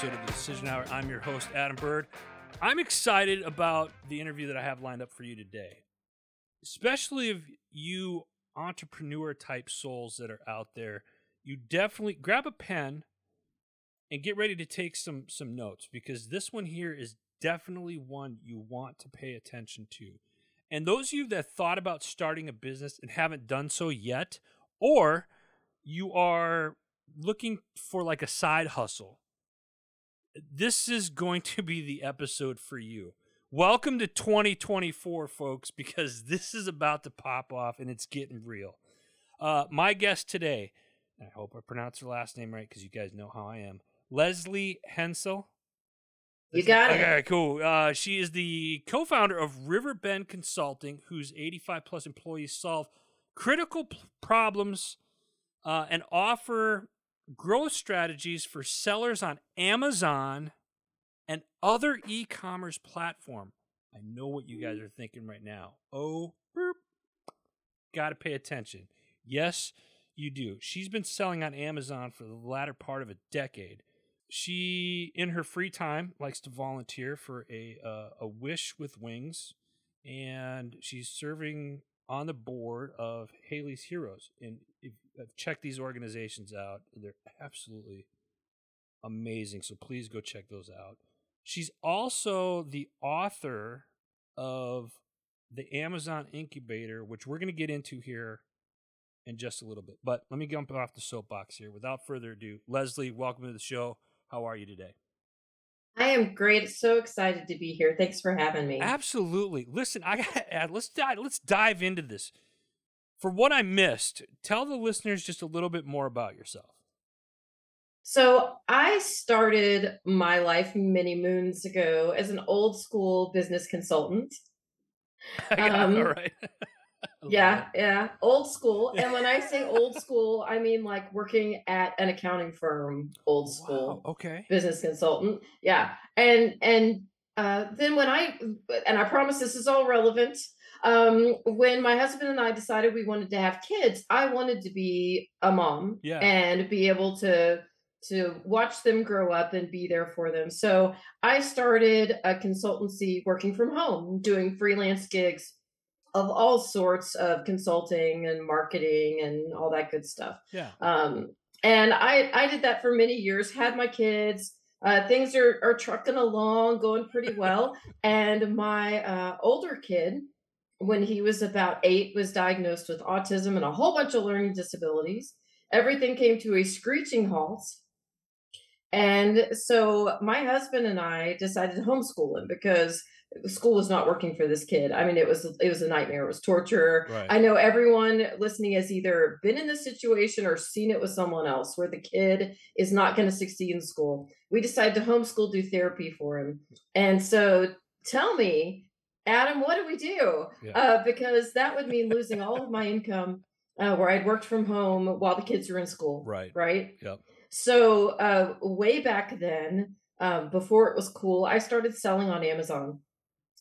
episode of the Decision Hour. I'm your host, Adam Bird. I'm excited about the interview that I have lined up for you today, especially if you entrepreneur type souls that are out there. You definitely grab a pen and get ready to take some some notes because this one here is definitely one you want to pay attention to. And those of you that thought about starting a business and haven't done so yet, or you are looking for like a side hustle, this is going to be the episode for you. Welcome to 2024, folks, because this is about to pop off and it's getting real. Uh, my guest today, I hope I pronounced her last name right because you guys know how I am, Lesley Hensel. You got it. okay, cool. Uh, she is the co-founder of Riverbend Consulting, whose 85 plus employees solve critical p- problems uh, and offer growth strategies for sellers on Amazon and other e-commerce platform. I know what you guys are thinking right now. Oh, got to pay attention. Yes, you do. She's been selling on Amazon for the latter part of a decade. She, in her free time, likes to volunteer for a uh, a Wish with Wings, and she's serving on the board of Haley's Heroes. And if I've uh, checked these organizations out, they're absolutely amazing. So please go check those out. She's also the author of the Amazon Incubator, which we're going to get into here in just a little bit. But let me jump off the soapbox here. Without further ado, Lesley, welcome to the show. How are you today? I am great. So excited to be here. Thanks for having me. Absolutely. Listen, I got to. Let's dive. Let's dive into this. For what I missed, tell the listeners just a little bit more about yourself. So, I started my life many moons ago as an old school business consultant. Um, All right. yeah, yeah, old school. And when I say old school, I mean like working at an accounting firm, old school. Wow, okay. Business consultant. Yeah. And and uh, then when I and I promise this is all relevant. Um, when my husband and I decided we wanted to have kids, I wanted to be a mom yeah. and be able to to watch them grow up and be there for them. So I started a consultancy working from home, doing freelance gigs of all sorts of consulting and marketing and all that good stuff. Yeah. Um, and I I did that for many years. Had my kids. Uh, things are are trucking along, going pretty well. and my uh, older kid, when he was about eight, was diagnosed with autism and a whole bunch of learning disabilities. Everything came to a screeching halt. And so my husband and I decided to homeschool him because school was not working for this kid. I mean, it was it was a nightmare. It was torture. Right. I know everyone listening has either been in this situation or seen it with someone else where the kid is not going to succeed in school. We decided to homeschool, do therapy for him, and so tell me, Adam, what do we do? Yeah. Uh, because that would mean losing all of my income uh, where I'd worked from home while the kids were in school. Right. Right. Yep. So uh, way back then, um, before it was cool, I started selling on Amazon.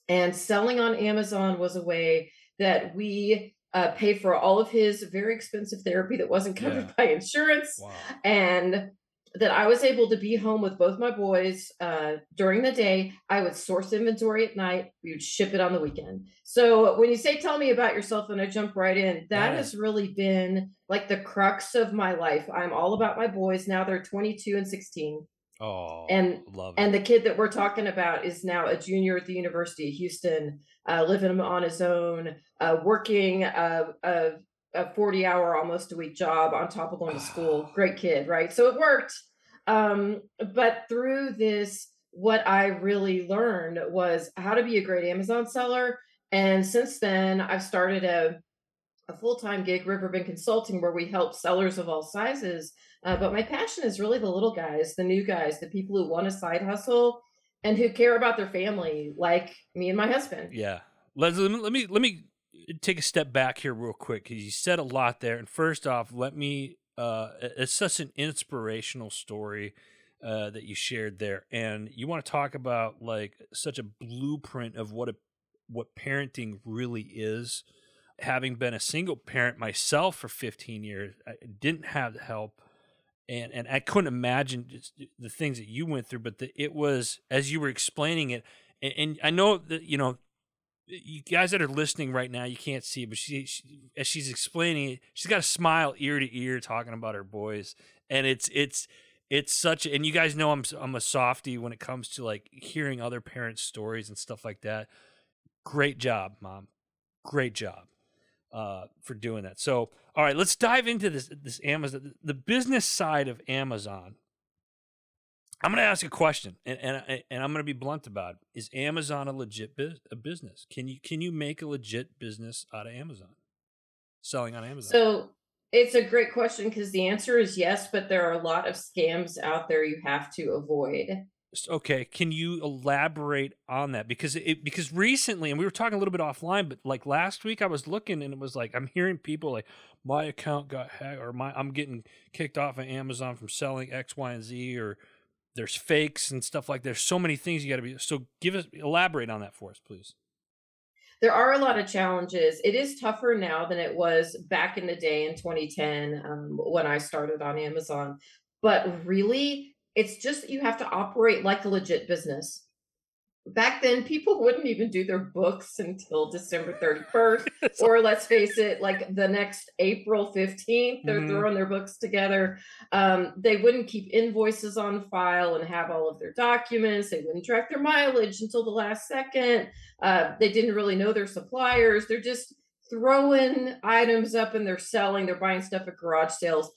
And selling on Amazon was a way that we uh, paid for all of his very expensive therapy that wasn't covered Yeah. by insurance. Wow. And that I was able to be home with both my boys uh, during the day. I would source inventory at night. We would ship it on the weekend. So when you say, tell me about yourself, and I jump right in, that has really been like the crux of my life. I'm all about my boys. Now they're 22 and 16. Oh, And-. And the kid that we're talking about is now a junior at the University of Houston, uh, living on his own, uh, working a, a, a 40 hour, almost a week job on top of going to school. Great kid, right? So it worked. Um, but through this, what I really learned was how to be a great Amazon seller. And since then, I've started a, a full time gig, Riverbend Consulting, where we help sellers of all sizes uh, but my passion is really the little guys, the new guys, the people who want a side hustle and who care about their family, like me and my husband. Yeah, Lesley, let me let me, let me take a step back here real quick because you said a lot there. And first off, let me. Uh, it's such an inspirational story uh, that you shared there, and you want to talk about like such a blueprint of what a what parenting really is. Having been a single parent myself for 15 years, I didn't have help and and I couldn't imagine the things that you went through, but the, it was as you were explaining it, and, and I know that you know you guys that are listening right now, you can't see, but she, she, as she's explaining it, she's got a smile ear to ear talking about her boys, and it's it's it's such. And you guys know I'm I'm a softy when it comes to like hearing other parents' stories and stuff like that. Great job, mom. Great job uh, for doing that. So, all right, let's dive into this this Amazon, the business side of Amazon. I'm going to ask a question, and, and uh, and I'm going to be blunt about it. Is Amazon a legit biz- a business? Can you can you make a legit business out of Amazon, selling on Amazon? So it's a great question because the answer is yes, but there are a lot of scams out there you have to avoid. Okay, can you elaborate on that? Because it because recently, and we were talking a little bit offline, but like last week, I was looking and it was like I'm hearing people like my account got hacked, or my I'm getting kicked off of Amazon from selling X, Y, and Z, or there's fakes and stuff like there's so many things you got to be so give us elaborate on that for us please. There are a lot of challenges. It is tougher now than it was back in the day in 2010 um, when i started on amazon. But really it's just you have to operate like a legit business back then people wouldn't even do their books until December 31st or let's face it like the next April 15th they're mm-hmm. throwing their books together. Um, they wouldn't keep invoices on file and have all of their documents. They wouldn't track their mileage until the last second. Uh, they didn't really know their suppliers. They're just throwing items up and they're selling. They're buying stuff at garage sales.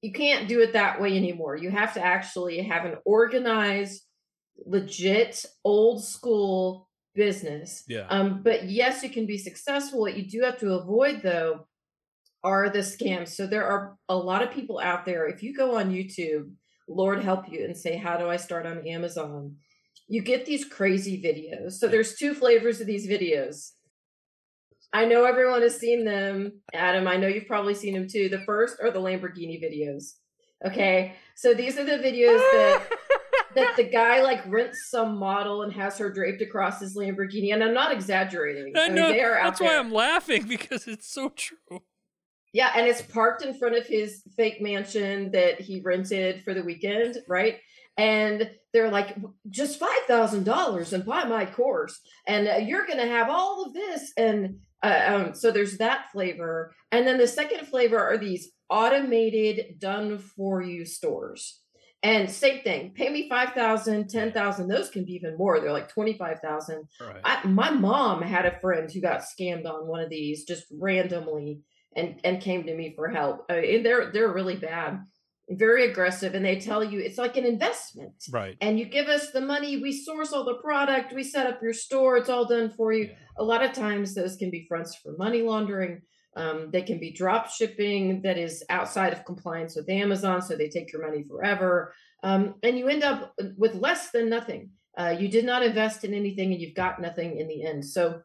You can't do it that way anymore. You have to actually have an organized legit old school business. Yeah. Um, but yes, you can be successful. What you do have to avoid though are the scams. So there are a lot of people out there. If you go on YouTube, Lord help you, and say, How do I start on Amazon? You get these crazy videos. So there's two flavors of these videos. I know everyone has seen them. Adam, I know you've probably seen them too. The first are the Lamborghini videos. Okay. So these are the videos that that the guy like rents some model and has her draped across his Lamborghini. And I'm not exaggerating. I know. I mean, that's why I'm laughing because it's so true. Yeah, and it's parked in front of his fake mansion that he rented for the weekend, right? And they're like, just five thousand dollars and buy my course, and uh, you're gonna have all of this. And uh, um, so there's that flavor, and then the second flavor are these automated, done for you stores. And same thing, pay me 5,000, 10,000. Those can be even more. They're like 25,000. Right. My mom had a friend who got scammed on one of these just randomly and, and came to me for help. Uh, and they're, they're really bad, very aggressive. And they tell you it's like an investment. Right. And you give us the money, we source all the product, we set up your store, it's all done for you. Yeah. A lot of times those can be fronts for money laundering. Um, they can be drop shipping that is outside of compliance with Amazon, so they take your money forever. Um, and you end up with less than nothing. Uh, you did not invest in anything and you've got nothing in the end. So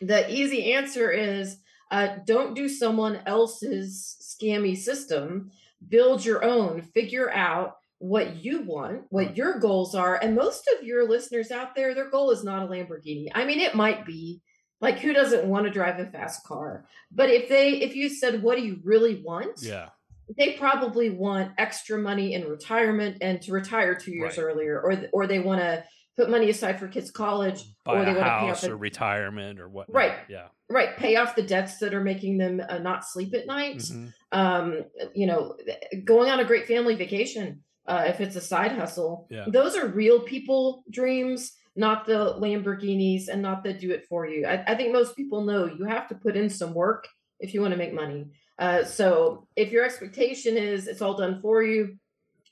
the easy answer is uh, don't do someone else's scammy system. Build your own, figure out what you want, what your goals are. And most of your listeners out there, their goal is not a Lamborghini. I mean, it might be, like who doesn't want to drive a fast car? But if they if you said what do you really want? Yeah. They probably want extra money in retirement and to retire 2 years right. earlier or or they want to put money aside for kids college Buy or they want to pay off or retirement or what right yeah right pay off the debts that are making them uh, not sleep at night mm-hmm. um you know going on a great family vacation uh, if it's a side hustle yeah. those are real people dreams not the Lamborghinis and not the do it for you. I, I think most people know you have to put in some work if you want to make money. Uh, so if your expectation is it's all done for you,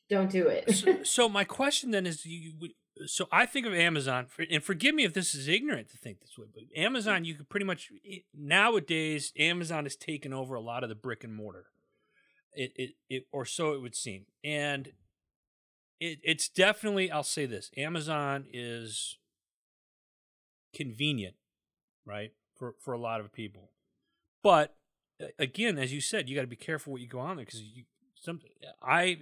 don't do it. so, so, my question then is, you, so I think of Amazon, and forgive me if this is ignorant to think this way, but Amazon, you could pretty much nowadays Amazon has taken over a lot of the brick and mortar. It, it, it or so it would seem, and it, it's definitely I'll say this: Amazon is convenient, right, for for a lot of people. But uh, again, as you said, you got to be careful what you go on there because you some I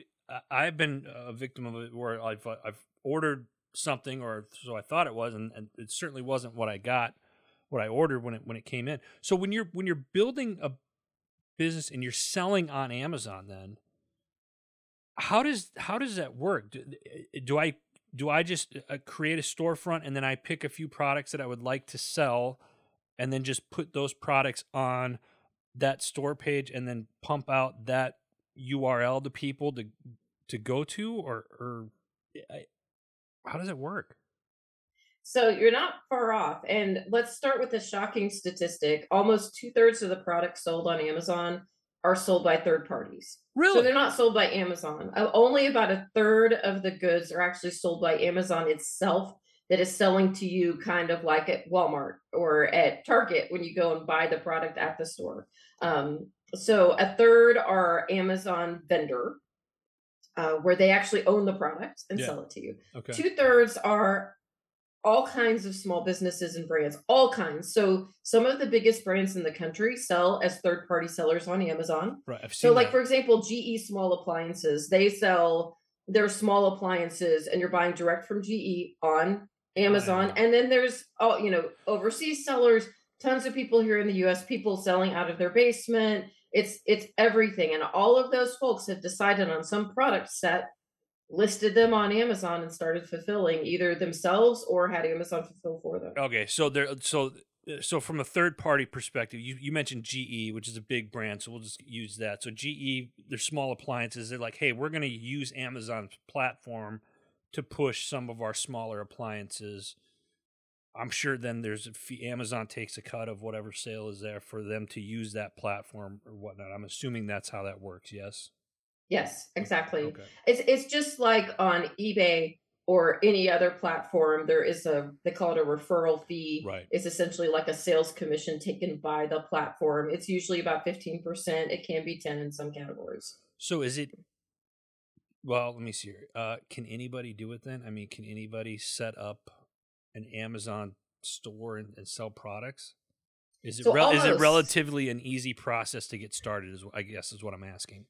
I've been a victim of it where I've uh, I've ordered something or so I thought it was, and, and it certainly wasn't what I got, what I ordered when it when it came in. So when you're when you're building a business and you're selling on Amazon, then how does how does that work? Do, eh, do I do I just uh, create a storefront and then I pick a few products that I would like to sell and then just put those products on that store page and then pump out that URL to people to to go to or or eh, I, how does it work? So you're not far off. And let's start with a shocking statistic. Almost two thirds of the products sold on Amazon are sold by third parties. Really? So they're not sold by Amazon. Only about a third of the goods are actually sold by Amazon itself that is selling to you kind of like at Walmart or at Target when you go and buy the product at the store. Um, so a third are Amazon vendor, uh, where they actually own the product and Yeah. sell it to you. Okay. Two thirds are all kinds of small businesses and brands, all kinds. So some of the biggest brands in the country sell as third party sellers on Amazon. Right. I've seen So, like that. for example, GE Small Appliances, they sell their small appliances, and you're buying direct from GE on Amazon. Wow. And then there's all you know overseas sellers, tons of people here in the U.S. People selling out of their basement. It's it's everything, and all of those folks have decided on some product set, listed them on Amazon, and started fulfilling either themselves or had Amazon fulfill for them. Okay, so there, so uh, so from a third party perspective, you, you mentioned GE, which is a big brand, so we'll just use that. So GE, they're small appliances. They're like, hey, we're going to use Amazon's platform to push some of our smaller appliances. I'm sure then there's Amazon takes a cut of whatever sale is there for them to use that platform or whatnot. I'm assuming that's how that works. Yes. Yes, exactly. Okay. It's it's just like on eBay or any other platform. There is a they call it a referral fee. Right. It's essentially like a sales commission taken by the platform. It's usually about fifteen percent. It can be ten in some categories. So is it? Well, let me see here. Uh, can anybody do it then? I mean, can anybody set up an Amazon store and, and sell products? Is it So rel- is it relatively an easy process to get started? Is I guess is what I'm asking.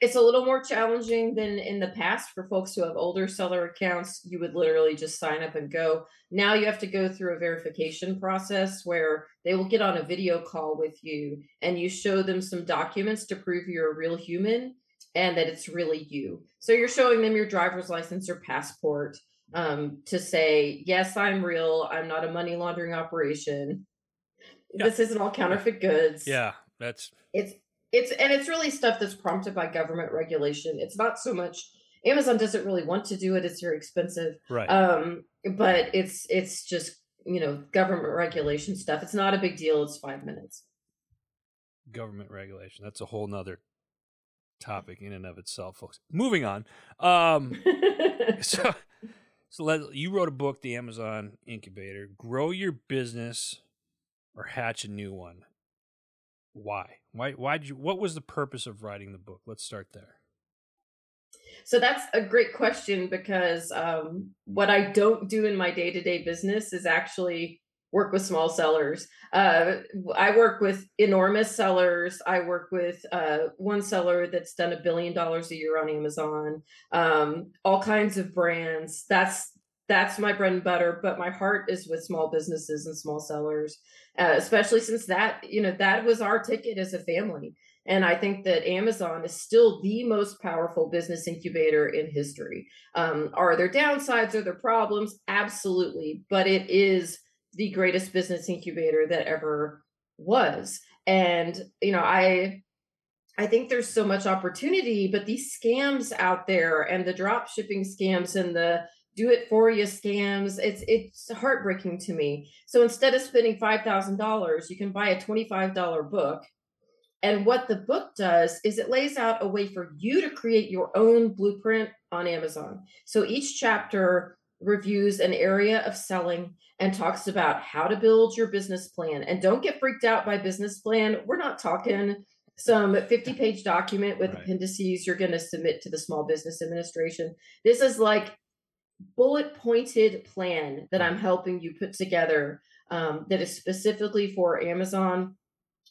It's a little more challenging than in the past for folks who have older seller accounts. You would literally just sign up and go. Now you have to go through a verification process where they will get on a video call with you and you show them some documents to prove you're a real human and that it's really you. So you're showing them your driver's license or passport um, to say, yes, I'm real. I'm not a money laundering operation. Yeah. This isn't all counterfeit goods Yeah, that's it's it's and it's really stuff that's prompted by government regulation it's not so much amazon doesn't really want to do it it's very expensive right. um but it's it's just you know government regulation stuff it's not a big deal it's five minutes Government regulation. That's a whole nother topic in and of itself, folks. Moving on. Um, so so let you wrote a book the amazon incubator grow your business or hatch a new one why why why did you what was the purpose of writing the book? Let's start there. So that's a great question because um, what i don't do in my day-to-day business is actually work with small sellers. Uh, i work with enormous sellers. I work with uh, one seller that's done a billion dollars a year on amazon. Um, all kinds of brands. That's that's my bread and butter but my heart is with small businesses and small sellers uh, especially since that you know that was our ticket as a family and I think that Amazon is still the most powerful business incubator in history. Um, are there downsides? Are there problems? Absolutely. But it is the greatest business incubator that ever was. And, you know, I. I think there's so much opportunity, but these scams out there and the drop shipping scams and the do it for you scams, it's it's heartbreaking to me. So instead of spending $5,000, you can buy a $25 book and what the book does is it lays out a way for you to create your own blueprint on Amazon. So each chapter reviews an area of selling and talks about how to build your business plan. And don't get freaked out by business plan. We're not talking some 50 page document with Right. appendices you're going to submit to the Small Business Administration. This is like bullet pointed plan that I'm helping you put together um, that is specifically for Amazon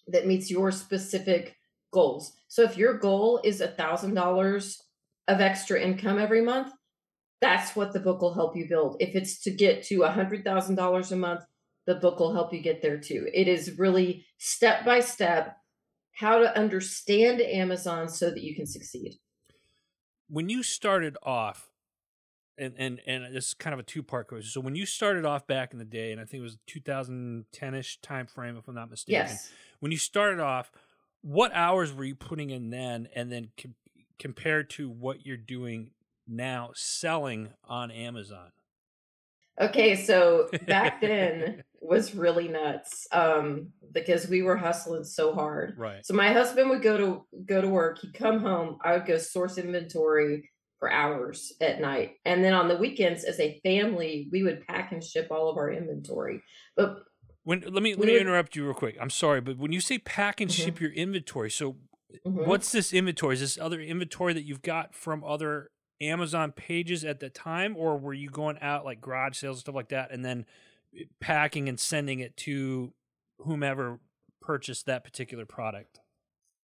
that meets your specific goals. So if your goal is a thousand dollars of extra income every month, that's what the book will help you build. If it's to get to a hundred thousand dollars a month, the book will help you get there too. It is really step by step how to understand Amazon so that you can succeed. when you started off, and and and this is kind of a two part question. So when you started off back in the day, and I think it was 2010 ish time frame, if I'm not mistaken. Yes. When you started off, what hours were you putting in then, and then com- compared to what you're doing now, selling on Amazon? Okay, so back then was really nuts um, because we were hustling so hard. Right. So my husband would go to go to work. He'd come home. I would go source inventory for hours at night, and then on the weekends, as a family, we would pack and ship all of our inventory. But When let me let me interrupt you real quick. I'm sorry, but when you say pack and Mhm, ship your inventory, so mhm. what's this inventory? Is this other inventory that you've got from other Amazon pages at the time, or were you going out like garage sales and stuff like that, and then eh, packing and sending it to whomever purchased that particular product?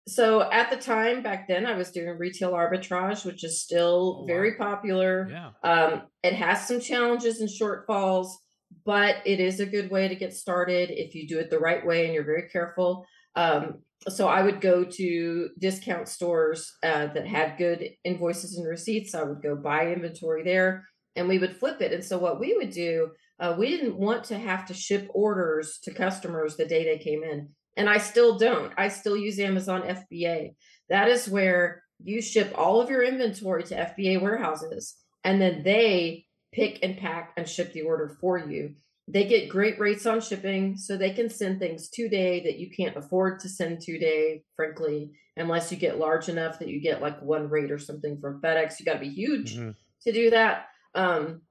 So at the time back then, I was doing retail arbitrage, which is still Oh wow, very popular. yeah, Um, it has some challenges and shortfalls, but it is a good way to get started if you do it the right way and you're very careful. Um, so I would go to discount stores uh, that had good invoices and receipts. I would go buy inventory there and we would flip it. And so what we would do, uh, we didn't want to have to ship orders to customers the day they came in. And I still don't. I still use Amazon FBA. That is where you ship all of your inventory to FBA warehouses and then they pick and pack and ship the order for you. They get great rates on shipping, so they can send things two day that you can't afford to send two day, frankly, unless you get large enough that you get like one rate or something from FedEx. You got to be huge Mhm. to do that. Um,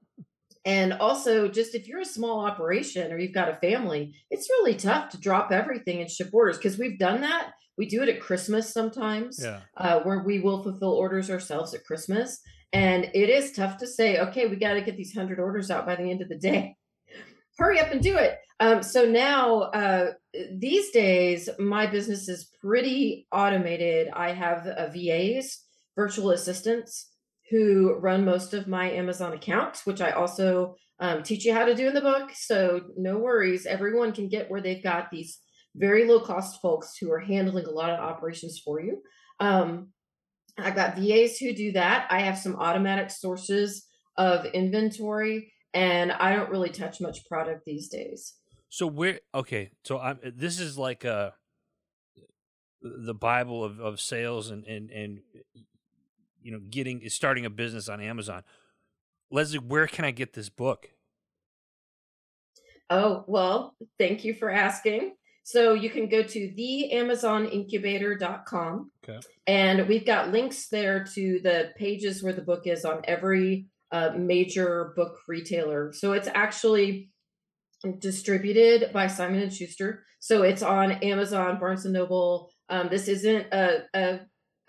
and also, just if you're a small operation or you've got a family, it's really tough to drop everything and ship orders because we've done that. We do it at Christmas sometimes, yeah. uh, where we will fulfill orders ourselves at Christmas. And it is tough to say, okay, we got to get these 100 orders out by the end of the day. Hurry up and do it. Um, so now, uh, these days, my business is pretty automated. I have uh, VAs, virtual assistants, who run most of my Amazon accounts, which I also um, teach you how to do in the book. So no worries. Everyone can get where they've got these very low cost folks who are handling a lot of operations for you. Um, I've got VAs who do that. I have some automatic sources of inventory, and I don't really touch much product these days. So where? Okay, so I'm. This is like uh the Bible of, of sales and and and you know getting is starting a business on Amazon. Lesley, where can I get this book? Oh, well, thank you for asking. So you can go to theamazonincubator.com Okay. and we've got links there to the pages where the book is on every uh, major book retailer. So it's actually distributed by Simon and Schuster. So it's on Amazon, Barnes and Noble. Um, this isn't a, a,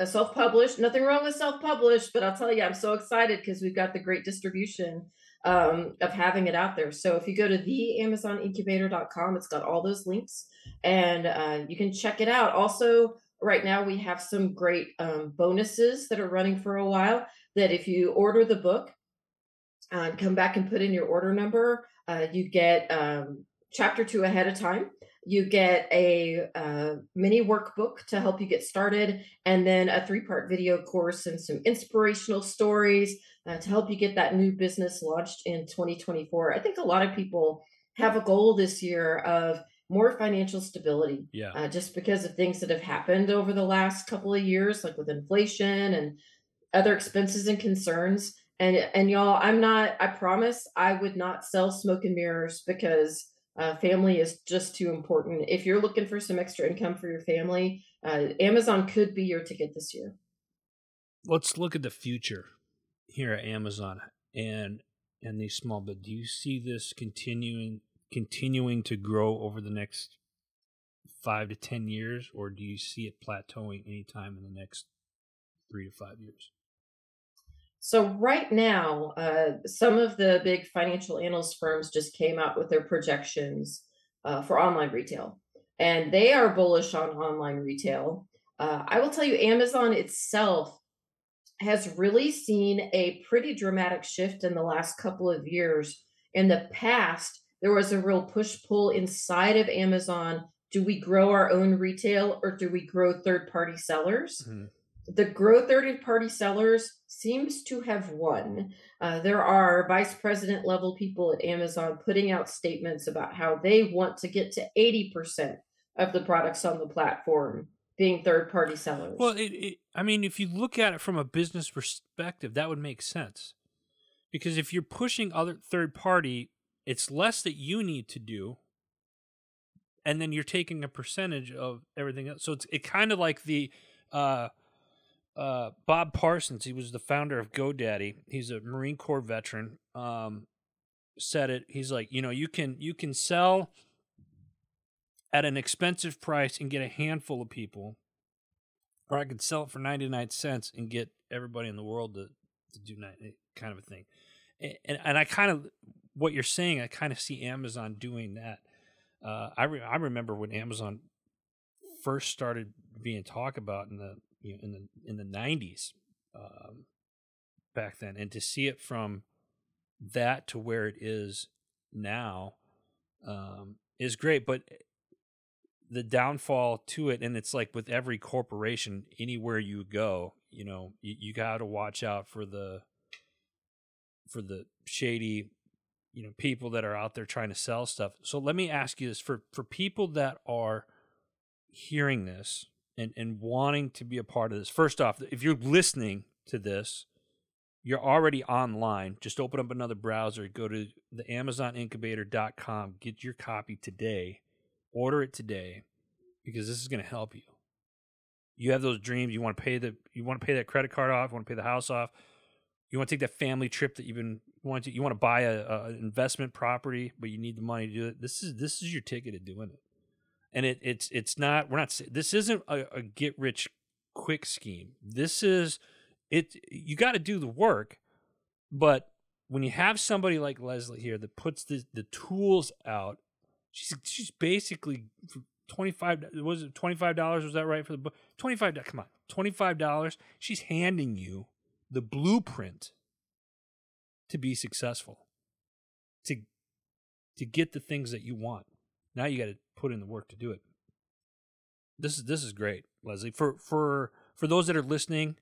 a self-published. Nothing wrong with self-published, but I'll tell you, I'm so excited because we've got the great distribution um, of having it out there. So if you go to the theamazonincubator.com, it's got all those links, and uh, you can check it out. Also, right now we have some great um, bonuses that are running for a while. That if you order the book and come back and put in your order number, uh, you get um, chapter two ahead of time. You get a uh, mini workbook to help you get started, and then a three part video course and some inspirational stories uh, to help you get that new business launched in 2024. I think a lot of people have a goal this year of more financial stability Yeah. uh, just because of things that have happened over the last couple of years, like with inflation and other expenses and concerns. And and y'all, I'm not. I promise, I would not sell smoke and mirrors because uh, family is just too important. If you're looking for some extra income for your family, uh, Amazon could be your ticket this year. Let's look at the future here at Amazon and and these small. But do you see this continuing continuing to grow over the next five to ten years, or do you see it plateauing anytime in the next three to five years? So right now, uh, some of the big financial analyst firms just came out with their projections uh, for online retail, and they are bullish on online retail. Uh, I will tell you, Amazon itself has really seen a pretty dramatic shift in the last couple of years. In the past, there was a real push pull inside of Amazon. Do we grow our own retail or do we grow third party sellers? Mhm. The grow third party sellers seems to have won. Uh, there are vice president level people at Amazon putting out statements about how they want to get to 80% of the products on the platform being third party sellers. Well, it, it, I mean, if you look at it from a business perspective, that would make sense. Because if you're pushing other third party, it's less that you need to do and then you're taking a percentage of everything else. So it's it kind of like the uh, uh, Bob Parsons. He was the founder of GoDaddy. He's a Marine Corps veteran. Um, said it. He's like, you know, you can you can sell at an expensive price and get a handful of people, or I could sell it for ninety nine cents and get everybody in the world to to do eh, kind of a thing. And and, and I kind of what you're saying. I kind of see Amazon doing that uh, I re- I remember when Amazon first started being talked about in the you know, in the in the nineties um, back then, and to see it from that to where it is now um, is great. But the downfall to it, and it's like with every corporation, anywhere you go, you know, you, you got to watch out for the for the shady you know people that are out there trying to sell stuff. So let me ask you this for for people that are hearing this and and wanting to be a part of this. First off, if you're listening to this, you're already online. Just open up another browser, go to the amazonincubator.com, get your copy today. Order it today because this is going to help you. You have those dreams, you want to pay the you want to pay that credit card off, you want to pay the house off. You want to take that family trip that you've been want to you want to buy a, a, investment property, but you need the money to do it. This is this is your ticket to doing it, and it it's it's not we're not this isn't a, a get rich quick scheme. This is it. You got to do the work, but when you have somebody like Lesley here that puts the the tools out, she's she's basically twenty five was it twenty five dollars was that right for the book twenty five come on twenty five dollars she's handing you the blueprint to be successful, to to get the things that you want. Now you got to put in the work to do it. This is this is great, Lesley. For for for those that are listening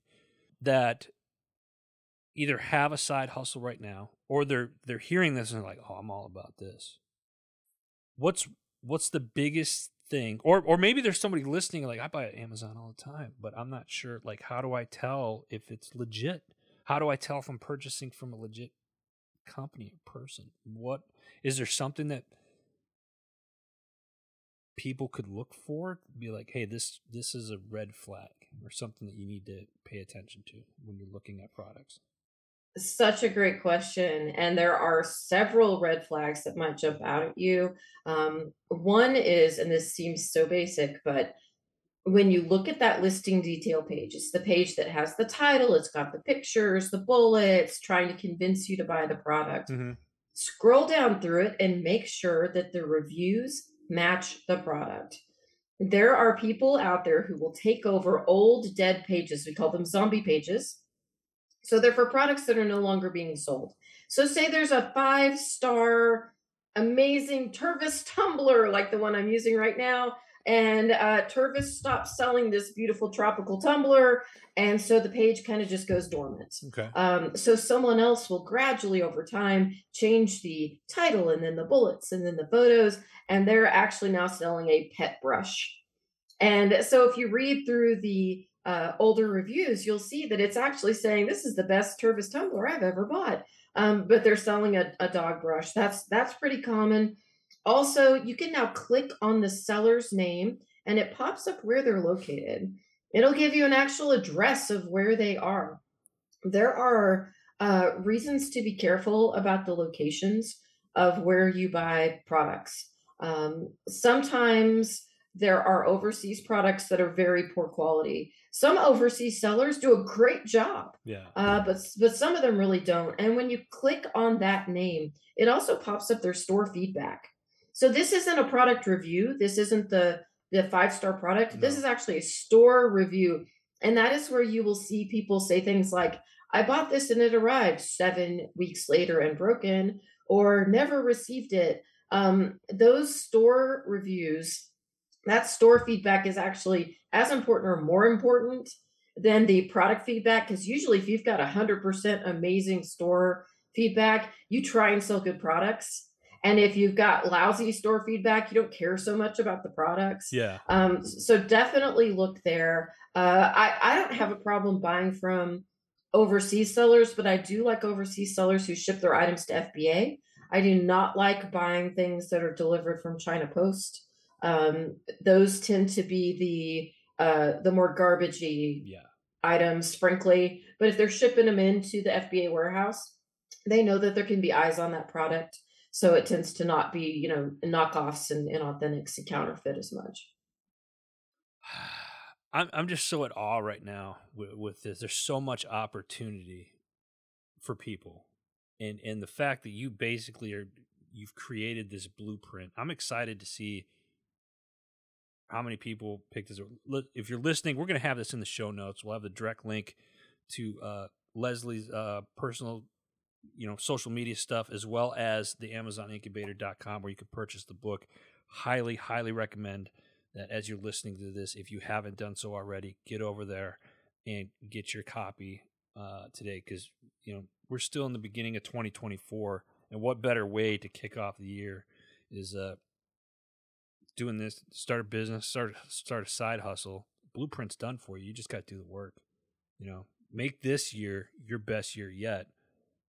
that either have a side hustle right now or they're they're hearing this and they're like, "Oh, I'm all about this." What's what's the biggest thing or or maybe there's somebody listening like I buy at Amazon all the time, but I'm not sure like how do I tell if it's legit? How do I tell if I'm purchasing from a legit company or person? What is there something that people could look for? Be like, hey, this this is a red flag or something that you need to pay attention to when you're looking at products. Such a great question. And there are several red flags that might jump out at you. Um, one is, and this seems so basic, but when you look at that listing detail page, it's the page that has the title, it's got the pictures, the bullets, trying to convince you to buy the product. Mm-hmm. Scroll down through it and make sure that the reviews match the product. There are people out there who will take over old dead pages. We call them zombie pages. So they're for products that are no longer being sold. So, say there's a five star amazing Tervis tumbler like the one I'm using right now and uh, Tervis stops selling this beautiful tropical tumbler, and so the page kind of just goes dormant. Okay. Um, so someone else will gradually, over time, change the title and then the bullets and then the photos, and they're actually now selling a pet brush. And so if you read through the uh, older reviews, you'll see that it's actually saying this is the best Tervis tumbler I've ever bought. Um, but they're selling a, a dog brush. That's that's pretty common. Also, you can now click on the seller's name and it pops up where they're located. It'll give you an actual address of where they are. There are uh, reasons to be careful about the locations of where you buy products. Um, sometimes there are overseas products that are very poor quality. Some overseas sellers do a great job, yeah. Uh, but but some of them really don't. And when you click on that name, it also pops up their store feedback. So this isn't a product review. This isn't the the five star product. No. This is actually a store review, and that is where you will see people say things like, "I bought this and it arrived seven weeks later and broken," or "Never received it." Um, those store reviews, that store feedback is actually as important or more important than the product feedback because usually if you've got 100% amazing store feedback you try and sell good products and if you've got lousy store feedback you don't care so much about the products Yeah. um, so definitely look there uh, I, I don't have a problem buying from overseas sellers but i do like overseas sellers who ship their items to fba i do not like buying things that are delivered from china post um, those tend to be the uh, the more garbagey Yeah. items, frankly. But if they're shipping them into the FBA warehouse, they know that there can be eyes on that product. So it tends to not be, you know, knockoffs and inauthentics and counterfeit as much. I'm I'm just so at awe right now with, with this. There's so much opportunity for people, and and the fact that you basically are you've created this blueprint. I'm excited to see how many people pick this. If you're listening, we're going to have this in the show notes. We'll have the direct link to uh, Lesley's uh, personal, you know, social media stuff as well as the AmazonIncubator.com where you can purchase the book. Highly, highly recommend that as you're listening to this, if you haven't done so already, get over there and get your copy uh, today because you know we're still in the beginning of 2024, and what better way to kick off the year is uh, doing this, start a business, start start a side hustle. Blueprint's done for you. You just got to do the work. You know, make this year your best year yet,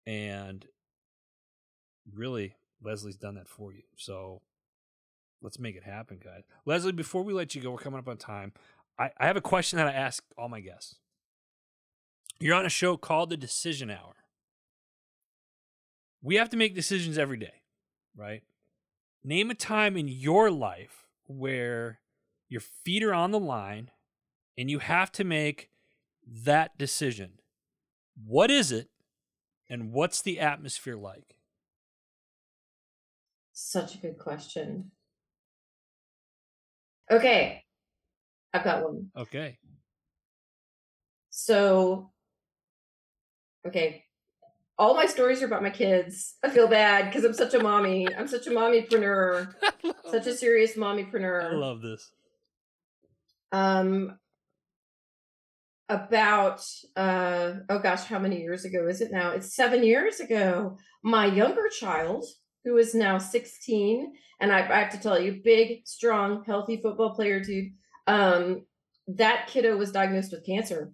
and really, Lesley's done that for you. So let's make it happen, guys. Lesley, before we let you go, we're coming up on time. I, I have a question that I ask all my guests. You're on a show called The Decision Hour. We have to make decisions every day, right? Name a time in your life where your feet are on the line and you have to make that decision. What is it and what's the atmosphere like? Such a good question. Okay. I've got one. Okay. So, okay. All my stories are about my kids. I feel bad because I'm such a mommy. I'm such a mommypreneur, such a serious mommypreneur. I love this. um about uh oh gosh how many years ago is it now? It's seven years ago. My younger child who is now 16 and I, I have to tell you big strong healthy football player dude um that kiddo was diagnosed with cancer.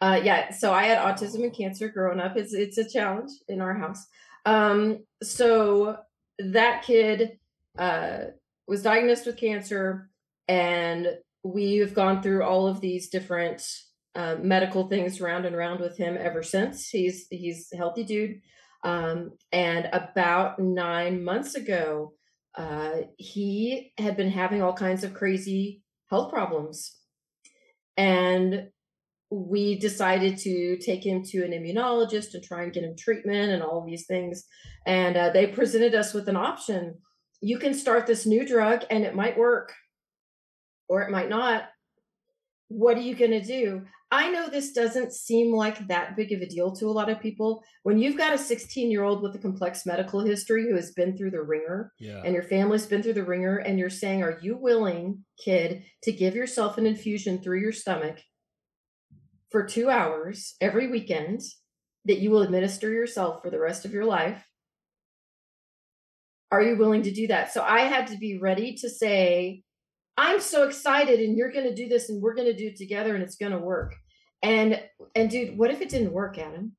Uh yeah so i had autism and cancer growing up. It's it's a challenge in our house. Um so that kid uh was diagnosed with cancer and we've gone through all of these different uh, medical things round and round with him ever since. He's he's a healthy dude. Um, and about nine months ago uh, he had been having all kinds of crazy health problems. And we decided to take him to an immunologist and try and get him treatment and all these things. And uh, they presented us with an option. You can start this new drug and it might work or it might not. What are you going to do? I know this doesn't seem like that big of a deal to a lot of people. When you've got a 16 year old with a complex medical history who has been through the ringer Yeah. and your family's been through the ringer, and you're saying, Are you willing, kid, to give yourself an infusion through your stomach for two hours every weekend that you will administer yourself for the rest of your life? Are you willing to do that? So I had to be ready to say, I'm so excited and you're going to do this and we're going to do it together and it's going to work. And and dude, what if it didn't work, Adam?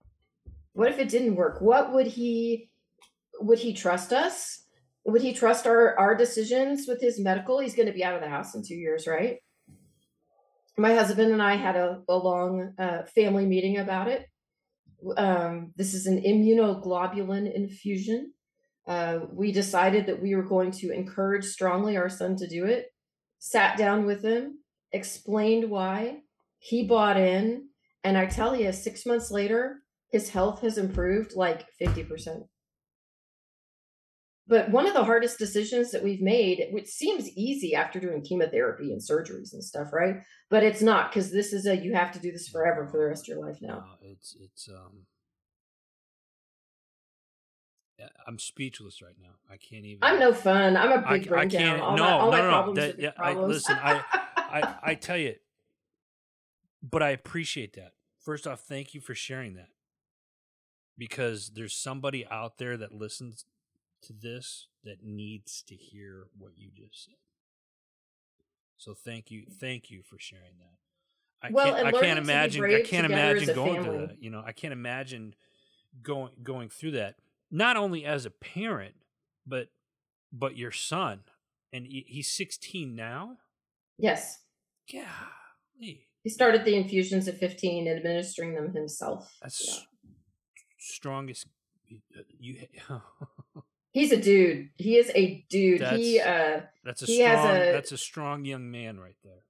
What if it didn't work? What would he would he trust us? Would he trust our our decisions with his medical? He's going to be out of the house in 2 years, right? My husband and I had a, a long uh, family meeting about it. Um, this is an immunoglobulin infusion. Uh, we decided that we were going to encourage strongly our son to do it sat down with him, explained why. He bought in. And I tell you, six months later, his health has improved like 50%. But one of the hardest decisions that we've made, which seems easy after doing chemotherapy and surgeries and stuff, right? But it's not because this is a you have to do this forever for the rest of your life now. No, it's it's um. I'm speechless right now. I can't even. I'm no fun. I'm a big I brain down. can't. All no, my, all no, my no, no. problems That- yeah, I, listen, I, I, I tell you, but I appreciate that. First off, thank you for sharing that. Because there's somebody out there that listens to this that needs to hear what you just said. So thank you, thank you for sharing that. I Well, can't, I can't imagine. I can't imagine going through that. You know, I can't imagine going going through that. Not only as a parent, but but your son, and he, he's 16 now. Yes. Yeah. He started the infusions at 15, administering them himself. that's Yeah. strongest. You, He's a dude. He is a dude. He uh that's a He has strong. a- that's a strong young man right there.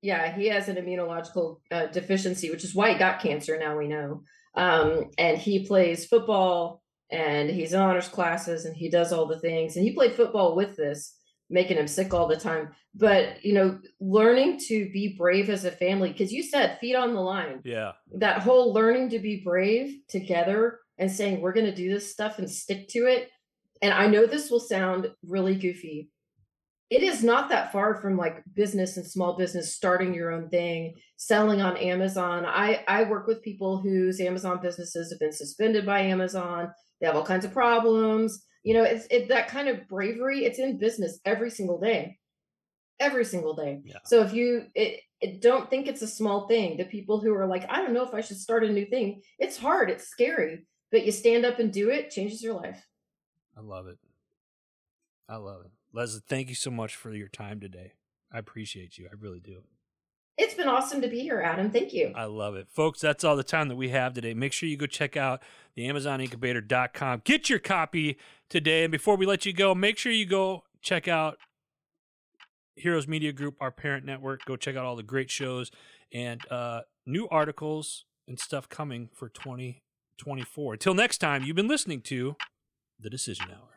yeah, he has an immunological uh, deficiency, which is why he got cancer. Now we know. Um, and he plays football, and he's in honors classes, and he does all the things. And he played football with this, making him sick all the time. But you know, learning to be brave as a family, because you said feet on the line. Yeah, That whole learning to be brave together and saying we're going to do this stuff and stick to it. And I know this will sound really goofy, it is not that far from like business and small business starting your own thing selling on amazon. I i work with people whose amazon businesses have been suspended by amazon. They have all kinds of problems. You know it's it, that kind of bravery it's in business every single day. Every single day. Yeah. so if you it, it don't think it's a small thing. The people who are like i don't know if i should start a new thing it's hard it's scary but you stand up and do it changes your life. I love it. I love it, Lesley. Thank you so much for your time today. I appreciate you. I really do. it's been awesome to be here adam thank you I love it. Folks, that's all the time that we have today. Make sure you go check out the AmazonIncubator.com. Get your copy today. And before we let you go, make sure you go check out Heroes Media Group, our parent network. Go check out all the great shows and uh, new articles and stuff coming for 2024. Until next time, you've been listening to The Decision Hour.